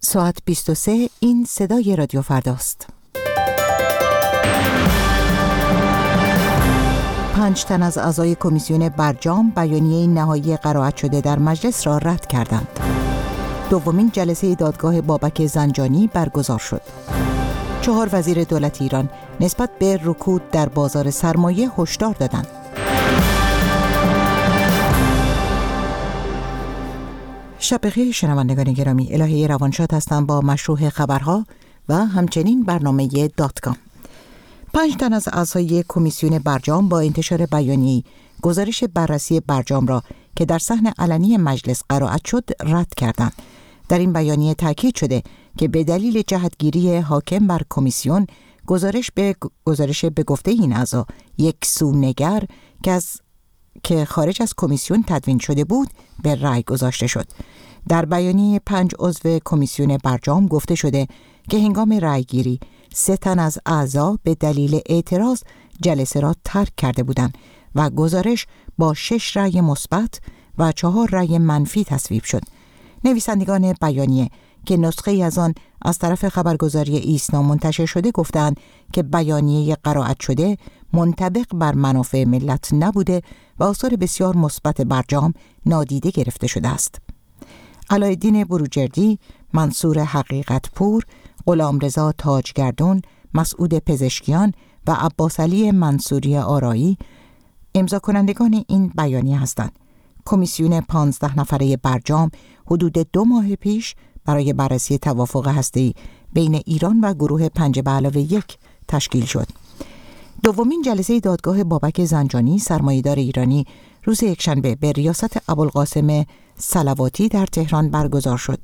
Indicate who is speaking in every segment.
Speaker 1: ساعت 23 این صدای رادیو فرداست. پنج تن از اعضای کمیسیون برجام بیانیه نهایی قرائت شده در مجلس را رد کردند. دومین جلسه دادگاه بابک زنجانی برگزار شد. چهار وزیر دولت ایران نسبت به رکود در بازار سرمایه هشدار دادند. شب بخیر شنوندگان گرامی الهه روانشاد هستم با مشروع خبرها و همچنین برنامه دات کام. پنج تن از اعضای کمیسیون برجام با انتشار بیانیه‌ای گزارش بررسی برجام را که در صحن علنی مجلس قرائت شد رد کردند. در این بیانیه تاکید شده که به دلیل جهتگیری حاکم بر کمیسیون گزارش به گزارش به گفته این اعضا یک سونگر که از که خارج از کمیسیون تدوین شده بود به رأی گذاشته شد. در بیانیه پنج عضو کمیسیون برجام گفته شده که هنگام رأیگیری سه تن از اعضا به دلیل اعتراض جلسه را ترک کرده بودند و گزارش با شش رأی مثبت و چهار رأی منفی تصویب شد. نویسندگان بیانیه که نسخه از آن از طرف خبرگزاری ایسنا منتشر شده گفتند که بیانیه قرائت شده منطبق بر منافع ملت نبوده و آثار بسیار مثبت برجام نادیده گرفته شده است. علایالدین بروجردی، منصور حقیقت پور، غلامرضا تاجگردون، مسعود پزشکیان و عباس علی منصوری آرایی امضا کنندگان این بیانیه هستند. کمیسیون پانزده نفره برجام حدود دو ماه پیش برای بررسی توافق هسته‌ای بین ایران و گروه پنج به علاوه یک تشکیل شد. دومین جلسه دادگاه بابک زنجانی سرمایهدار ایرانی روز یکشنبه به ریاست ابوالقاسم سلواتی در تهران برگزار شد.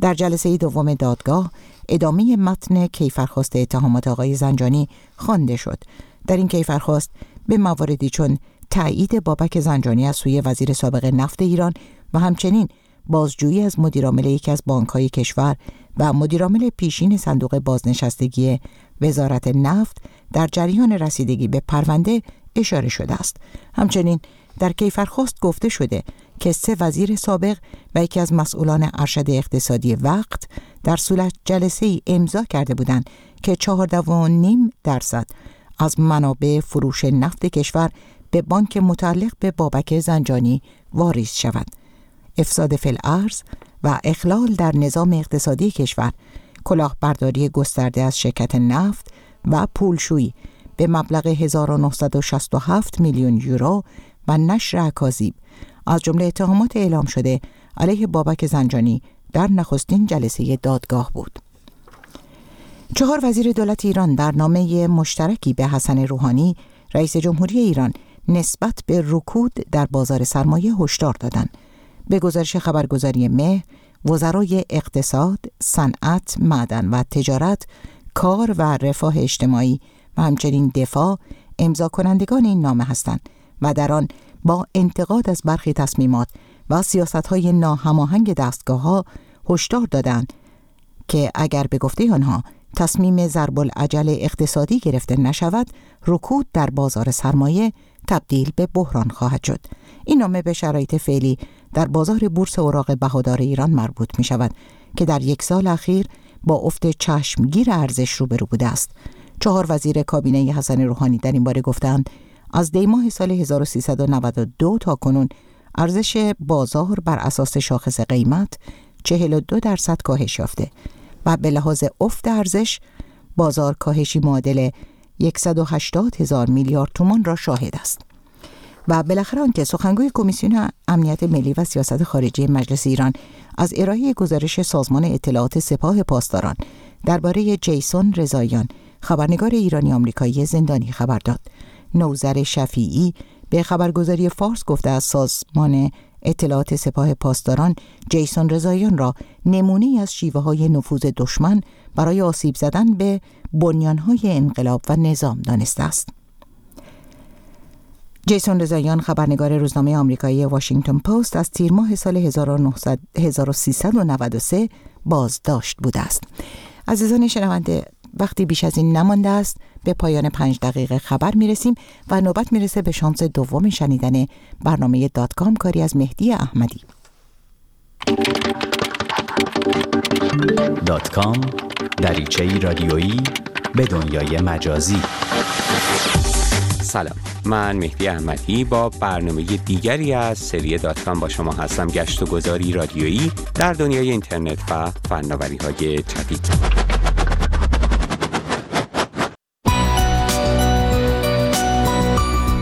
Speaker 1: در جلسه دوم دادگاه ادامه متن کیفرخواست اتهامات آقای زنجانی خوانده شد. در این کیفرخواست به مواردی چون تایید بابک زنجانی از سوی وزیر سابق نفت ایران و همچنین بازجویی از مدیرعامل یکی از بانکهای کشور و مدیرعامل پیشین صندوق بازنشستگی وزارت نفت در جریان رسیدگی به پرونده اشاره شده است. همچنین در کیفرخواست گفته شده که سه وزیر سابق و یکی از مسئولان ارشد اقتصادی وقت در صورت جلسه ای امضا کرده بودند که چهارده و نیم درصد از منابع فروش نفت کشور به بانک متعلق به بابک زنجانی واریز شود. افساد فل ارز و اخلال در نظام اقتصادی کشور کلاهبرداری گسترده از شرکت نفت و پولشویی به مبلغ 1967 میلیون یورو و نشر اکاذیب از جمله اتهامات اعلام شده علیه بابک زنجانی در نخستین جلسه دادگاه بود. چهار وزیر دولت ایران در نامه مشترکی به حسن روحانی رئیس جمهوری ایران نسبت به رکود در بازار سرمایه هشدار دادند. به گزارش خبرگزاری مه وزرای اقتصاد، صنعت، معدن و تجارت، کار و رفاه اجتماعی و همچنین دفاع امضا کنندگان این نامه هستند و در آن با انتقاد از برخی تصمیمات و سیاست های ناهماهنگ دستگاه ها هشدار دادند که اگر به گفته آنها تصمیم ضرب العجل اقتصادی گرفته نشود رکود در بازار سرمایه تبدیل به بحران خواهد شد. این نامه به شرایط فعلی در بازار بورس اوراق بهادار ایران مربوط می شود که در یک سال اخیر با افت چشمگیر ارزش روبرو بوده است چهار وزیر کابینه حسن روحانی در این باره گفتند از دیماه سال 1392 تا کنون ارزش بازار بر اساس شاخص قیمت 42 درصد کاهش یافته و به لحاظ افت ارزش بازار کاهشی معادل 180 هزار میلیارد تومان را شاهد است. و بالاخره آنکه سخنگوی کمیسیون امنیت ملی و سیاست خارجی مجلس ایران از ارائه گزارش سازمان اطلاعات سپاه پاسداران درباره جیسون رضاییان خبرنگار ایرانی آمریکایی زندانی خبر داد نوزر شفیعی به خبرگزاری فارس گفته از سازمان اطلاعات سپاه پاسداران جیسون رضاییان را نمونه از شیوه های نفوذ دشمن برای آسیب زدن به بنیانهای انقلاب و نظام دانسته است. جیسون رضاییان خبرنگار روزنامه آمریکایی واشنگتن پست از تیر ماه سال 1393 بازداشت بوده است. عزیزان شنونده وقتی بیش از این نمانده است. به پایان پنج دقیقه خبر می‌رسیم و نوبت می‌رسه به شانس دوم شنیدن برنامه دات کام کاری از مهدی احمدی.
Speaker 2: دات کام دریچه رادیویی به دنیای مجازی.
Speaker 3: سلام. من مهدی احمدی با برنامه دیگری از سری دات کام با شما هستم گشت و گذاری رادیویی در دنیای اینترنت و فناوری های جدید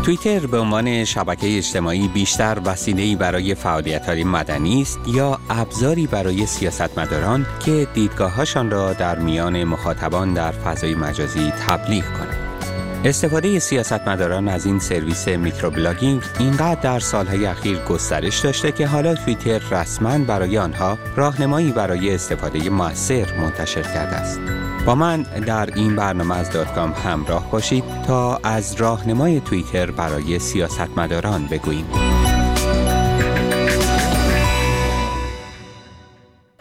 Speaker 3: توییتر به عنوان شبکه اجتماعی بیشتر وسیله‌ای برای فعالیت‌های مدنی است یا ابزاری برای سیاستمداران که دیدگاه‌هاشان را در میان مخاطبان در فضای مجازی تبلیغ کنند. استفاده سیاستمداران از این سرویس microblogging اینقدر در سالهای اخیر گسترش داشته که حالا توییتر رسما برای آنها راهنمایی برای استفاده موثر منتشر کرده است. با من در این برنامه از داتکام همراه باشید تا از راهنمای توییتر برای سیاستمداران بگوییم.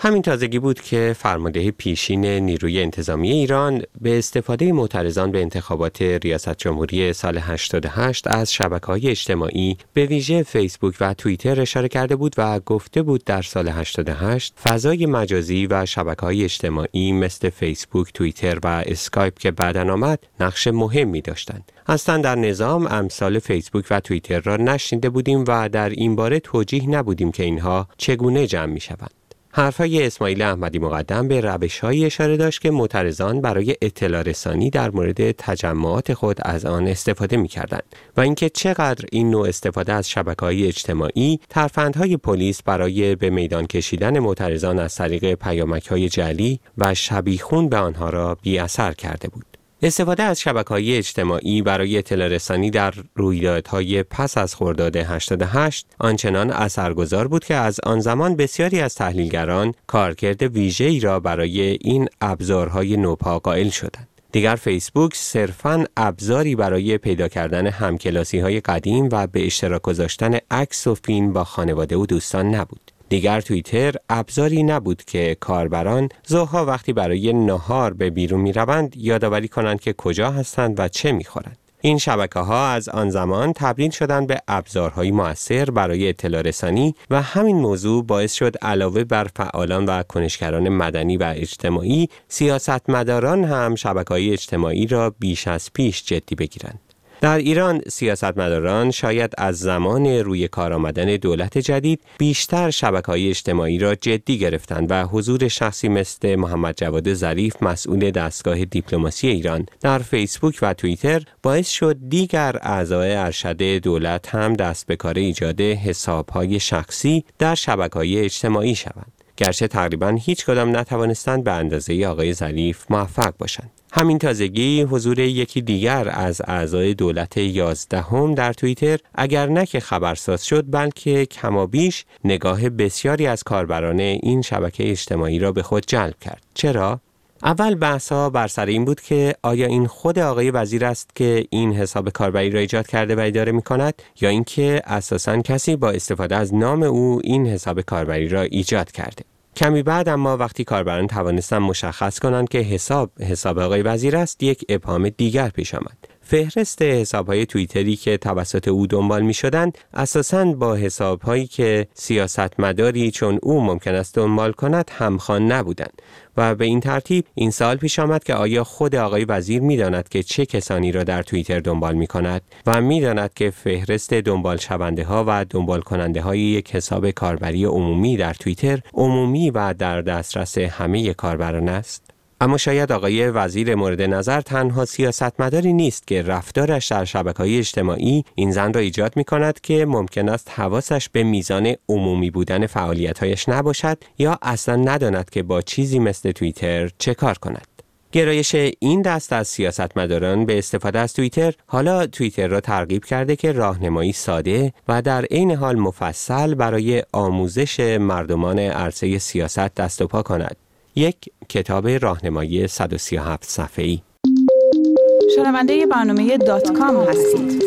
Speaker 3: همین تازگی بود که فرمانده پیشین نیروی انتظامی ایران به استفاده معترضان به انتخابات ریاست جمهوری سال 88 از شبکه های اجتماعی به ویژه فیسبوک و توییتر اشاره کرده بود و گفته بود در سال 88 فضای مجازی و شبکه های اجتماعی مثل فیسبوک، توییتر و اسکایپ که بعدا آمد نقش مهمی داشتند. اصلا در نظام امثال فیسبوک و توییتر را نشنیده بودیم و در این باره توجیه نبودیم که اینها چگونه جمع می شوند. حرفهای اسماعیل احمدی مقدم به روش اشاره داشت که معترضان برای اطلاع رسانی در مورد تجمعات خود از آن استفاده می کردن و اینکه چقدر این نوع استفاده از شبکه های اجتماعی ترفندهای پلیس برای به میدان کشیدن معترضان از طریق پیامک های جلی و شبیخون به آنها را بی اثر کرده بود. استفاده از شبکه های اجتماعی برای اطلاع رسانی در رویدادهای پس از خرداد 88 آنچنان اثرگذار بود که از آن زمان بسیاری از تحلیلگران کارکرد ویژه‌ای را برای این ابزارهای نوپا قائل شدند. دیگر فیسبوک صرفاً ابزاری برای پیدا کردن همکلاسی های قدیم و به اشتراک گذاشتن عکس و فیلم با خانواده و دوستان نبود. دیگر توییتر ابزاری نبود که کاربران ظهرها وقتی برای نهار به بیرون می روند یادآوری کنند که کجا هستند و چه می خورند. این شبکه ها از آن زمان تبدیل شدند به ابزارهای موثر برای اطلاع رسانی و همین موضوع باعث شد علاوه بر فعالان و کنشگران مدنی و اجتماعی سیاستمداران هم شبکه های اجتماعی را بیش از پیش جدی بگیرند. در ایران سیاستمداران شاید از زمان روی کار آمدن دولت جدید بیشتر شبکه های اجتماعی را جدی گرفتند و حضور شخصی مثل محمد جواد ظریف مسئول دستگاه دیپلماسی ایران در فیسبوک و توییتر باعث شد دیگر اعضای ارشد دولت هم دست به کار ایجاد حسابهای شخصی در شبکه های اجتماعی شوند. گرچه تقریبا هیچ کدام نتوانستند به اندازه آقای ظریف موفق باشند. همین تازگی حضور یکی دیگر از اعضای دولت یازدهم در توییتر اگر نه که خبرساز شد بلکه کمابیش نگاه بسیاری از کاربران این شبکه اجتماعی را به خود جلب کرد. چرا؟ اول بحثا بر سر این بود که آیا این خود آقای وزیر است که این حساب کاربری را ایجاد کرده و اداره می کند یا اینکه اساسا کسی با استفاده از نام او این حساب کاربری را ایجاد کرده؟ کمی بعد اما وقتی کاربران توانستن مشخص کنند که حساب حساب آقای وزیر است یک ابهام دیگر پیش آمد. فهرست حساب های توییتری که توسط او دنبال می شدند اساساً با حساب هایی که سیاستمداری چون او ممکن است دنبال کند همخوان نبودند و به این ترتیب این سال پیش آمد که آیا خود آقای وزیر می داند که چه کسانی را در توییتر دنبال می کند و می داند که فهرست دنبال شونده ها و دنبال کننده های یک حساب کاربری عمومی در توییتر عمومی و در دسترس همه کاربران است؟ اما شاید آقای وزیر مورد نظر تنها سیاستمداری نیست که رفتارش در شبکه های اجتماعی این زن را ایجاد می کند که ممکن است حواسش به میزان عمومی بودن فعالیتهایش نباشد یا اصلا نداند که با چیزی مثل توییتر چه کار کند. گرایش این دست از سیاستمداران به استفاده از توییتر حالا توییتر را ترغیب کرده که راهنمایی ساده و در عین حال مفصل برای آموزش مردمان عرصه سیاست دست و پا کند یک کتاب راهنمایی 137 صفحه‌ای
Speaker 4: شنونده برنامه دات کام هستید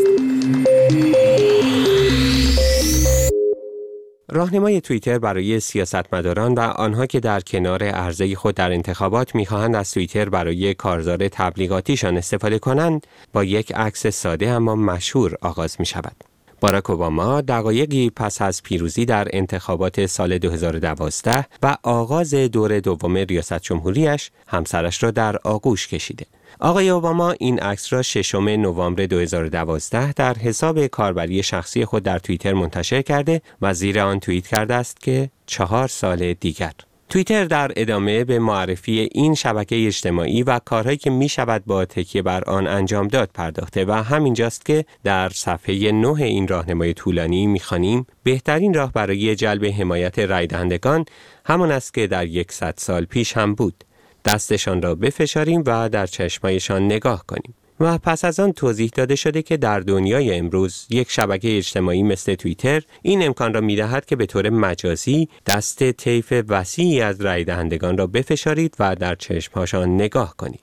Speaker 3: راهنمای توییتر برای سیاستمداران و آنها که در کنار عرضه خود در انتخابات می‌خواهند از توییتر برای کارزار تبلیغاتیشان استفاده کنند با یک عکس ساده اما مشهور آغاز می شود. باراک اوباما دقایقی پس از پیروزی در انتخابات سال 2012 و آغاز دور دوم ریاست جمهوریش همسرش را در آغوش کشیده. آقای اوباما این عکس را ششم نوامبر 2012 در حساب کاربری شخصی خود در توییتر منتشر کرده و زیر آن توییت کرده است که چهار سال دیگر توییتر در ادامه به معرفی این شبکه اجتماعی و کارهایی که می شود با تکیه بر آن انجام داد پرداخته و همینجاست که در صفحه نه این راهنمای طولانی می‌خوانیم بهترین راه برای جلب حمایت رای دهندگان همان است که در یکصد سال پیش هم بود. دستشان را بفشاریم و در چشمایشان نگاه کنیم. و پس از آن توضیح داده شده که در دنیای امروز یک شبکه اجتماعی مثل توییتر این امکان را می‌دهد که به طور مجازی دست طیف وسیعی از رای دهندگان را بفشارید و در چشمهاشان نگاه کنید.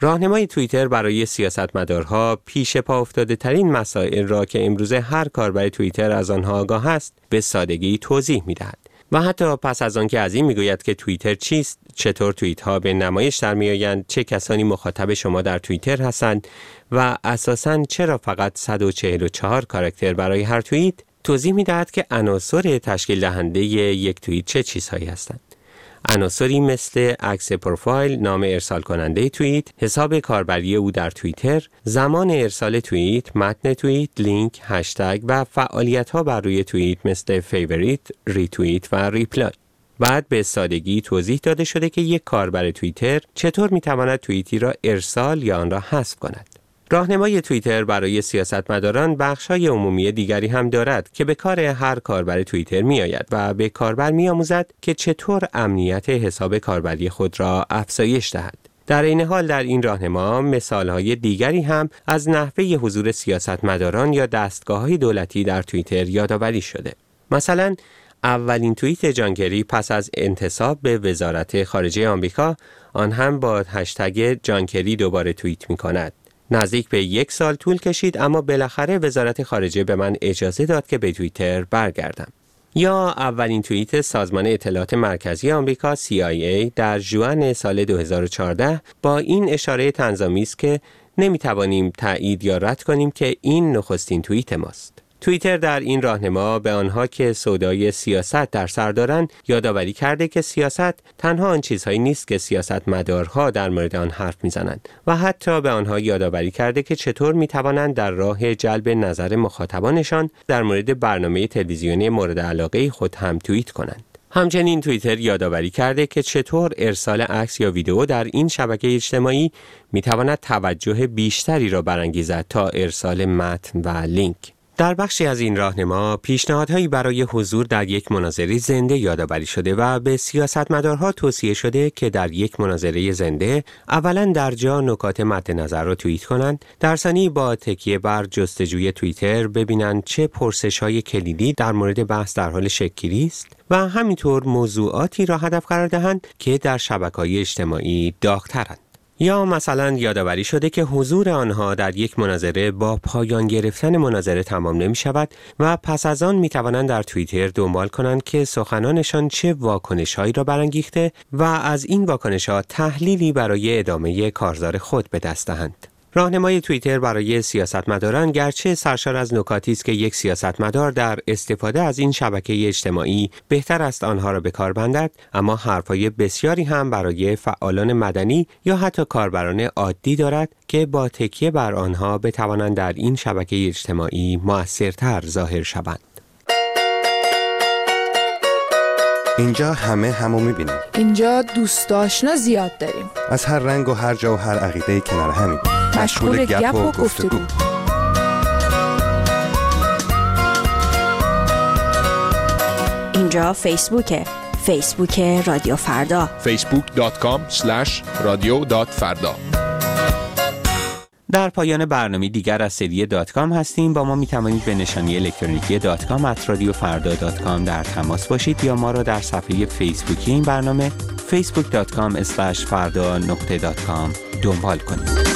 Speaker 3: راهنمای توییتر برای سیاستمدارها پیش پا افتاده ترین مسائل را که امروزه هر کاربر توییتر از آنها آگاه است به سادگی توضیح می دهد. و حتی پس از آنکه از این می‌گوید که توییتر چیست چطور توییت ها به نمایش در میآیند چه کسانی مخاطب شما در توییتر هستند و اساساً چرا فقط 144 کاراکتر برای هر توییت توضیح می دهد که عناصر تشکیل دهنده یک توییت چه چیزهایی هستند. عناصری مثل عکس پروفایل، نام ارسال کننده توییت، حساب کاربری او در توییتر، زمان ارسال توییت، متن توییت، لینک، هشتگ و فعالیت ها بر روی توییت مثل favorite، ریتوییت و reply. بعد به سادگی توضیح داده شده که یک کاربر توییتر چطور می‌تواند توییتی را ارسال یا آن را حذف کند. راهنمای توییتر برای سیاستمداران بخش‌های عمومی دیگری هم دارد که به کار هر کاربر توییتر میآید و به کاربر میآموزد که چطور امنیت حساب کاربری خود را افزایش دهد. در این حال در این راهنما مثالهای دیگری هم از نحوه حضور سیاستمداران یا دستگاه دولتی در توییتر یادآوری شده. مثلا اولین توییت جانکری پس از انتصاب به وزارت خارجه آمریکا آن هم با هشتگ جانکری دوباره توییت می کند. نزدیک به یک سال طول کشید اما بالاخره وزارت خارجه به من اجازه داد که به توییتر برگردم. یا اولین توییت سازمان اطلاعات مرکزی آمریکا CIA در جوان سال 2014 با این اشاره تنظامی است که نمی‌توانیم تایید یا رد کنیم که این نخستین توییت ماست. توییتر در این راهنما به آنها که سودای سیاست در سر دارند یادآوری کرده که سیاست تنها آن چیزهایی نیست که سیاست مدارها در مورد آن حرف می‌زنند و حتی به آنها یادآوری کرده که چطور می توانند در راه جلب نظر مخاطبانشان در مورد برنامه تلویزیونی مورد علاقه خود هم توییت کنند. همچنین توییتر یادآوری کرده که چطور ارسال عکس یا ویدئو در این شبکه اجتماعی می تواند توجه بیشتری را برانگیزد تا ارسال متن و لینک. در بخشی از این راهنما پیشنهادهایی برای حضور در یک مناظره زنده یادآوری شده و به سیاستمدارها توصیه شده که در یک مناظره زنده اولا در جا نکات مد نظر را توییت کنند در ثانی با تکیه بر جستجوی توییتر ببینند چه پرسش های کلیدی در مورد بحث در حال شکلی است و همینطور موضوعاتی را هدف قرار دهند که در شبکه های اجتماعی داغترند. یا مثلا یادآوری شده که حضور آنها در یک مناظره با پایان گرفتن مناظره تمام نمی شود و پس از آن می توانند در توییتر دنبال کنند که سخنانشان چه واکنش هایی را برانگیخته و از این واکنش ها تحلیلی برای ادامه کارزار خود به دست دهند. راهنمای توییتر برای سیاستمداران گرچه سرشار از نکاتی است که یک سیاستمدار در استفاده از این شبکه اجتماعی بهتر است آنها را به کار بندد اما حرفهای بسیاری هم برای فعالان مدنی یا حتی کاربران عادی دارد که با تکیه بر آنها بتوانند در این شبکه اجتماعی موثرتر ظاهر شوند.
Speaker 5: اینجا همه همو می‌بینیم
Speaker 6: اینجا دوست آشنا زیاد داریم.
Speaker 5: از هر رنگ و هر جا و هر عقیده کنار همین
Speaker 6: مشغول گپ و گفتگو.
Speaker 7: اینجا فیسبوکه فیسبوک رادیو فردا.
Speaker 8: facebook.com فردا
Speaker 3: در پایان برنامه دیگر از سری دات کام هستیم. با ما می توانید به نشانی الکترونیکی دات کام at رادیو فردا dot com در تماس باشید یا ما را در صفحه فیسبوکی این برنامه facebook.com فردا نقطه دات کام دنبال کنید.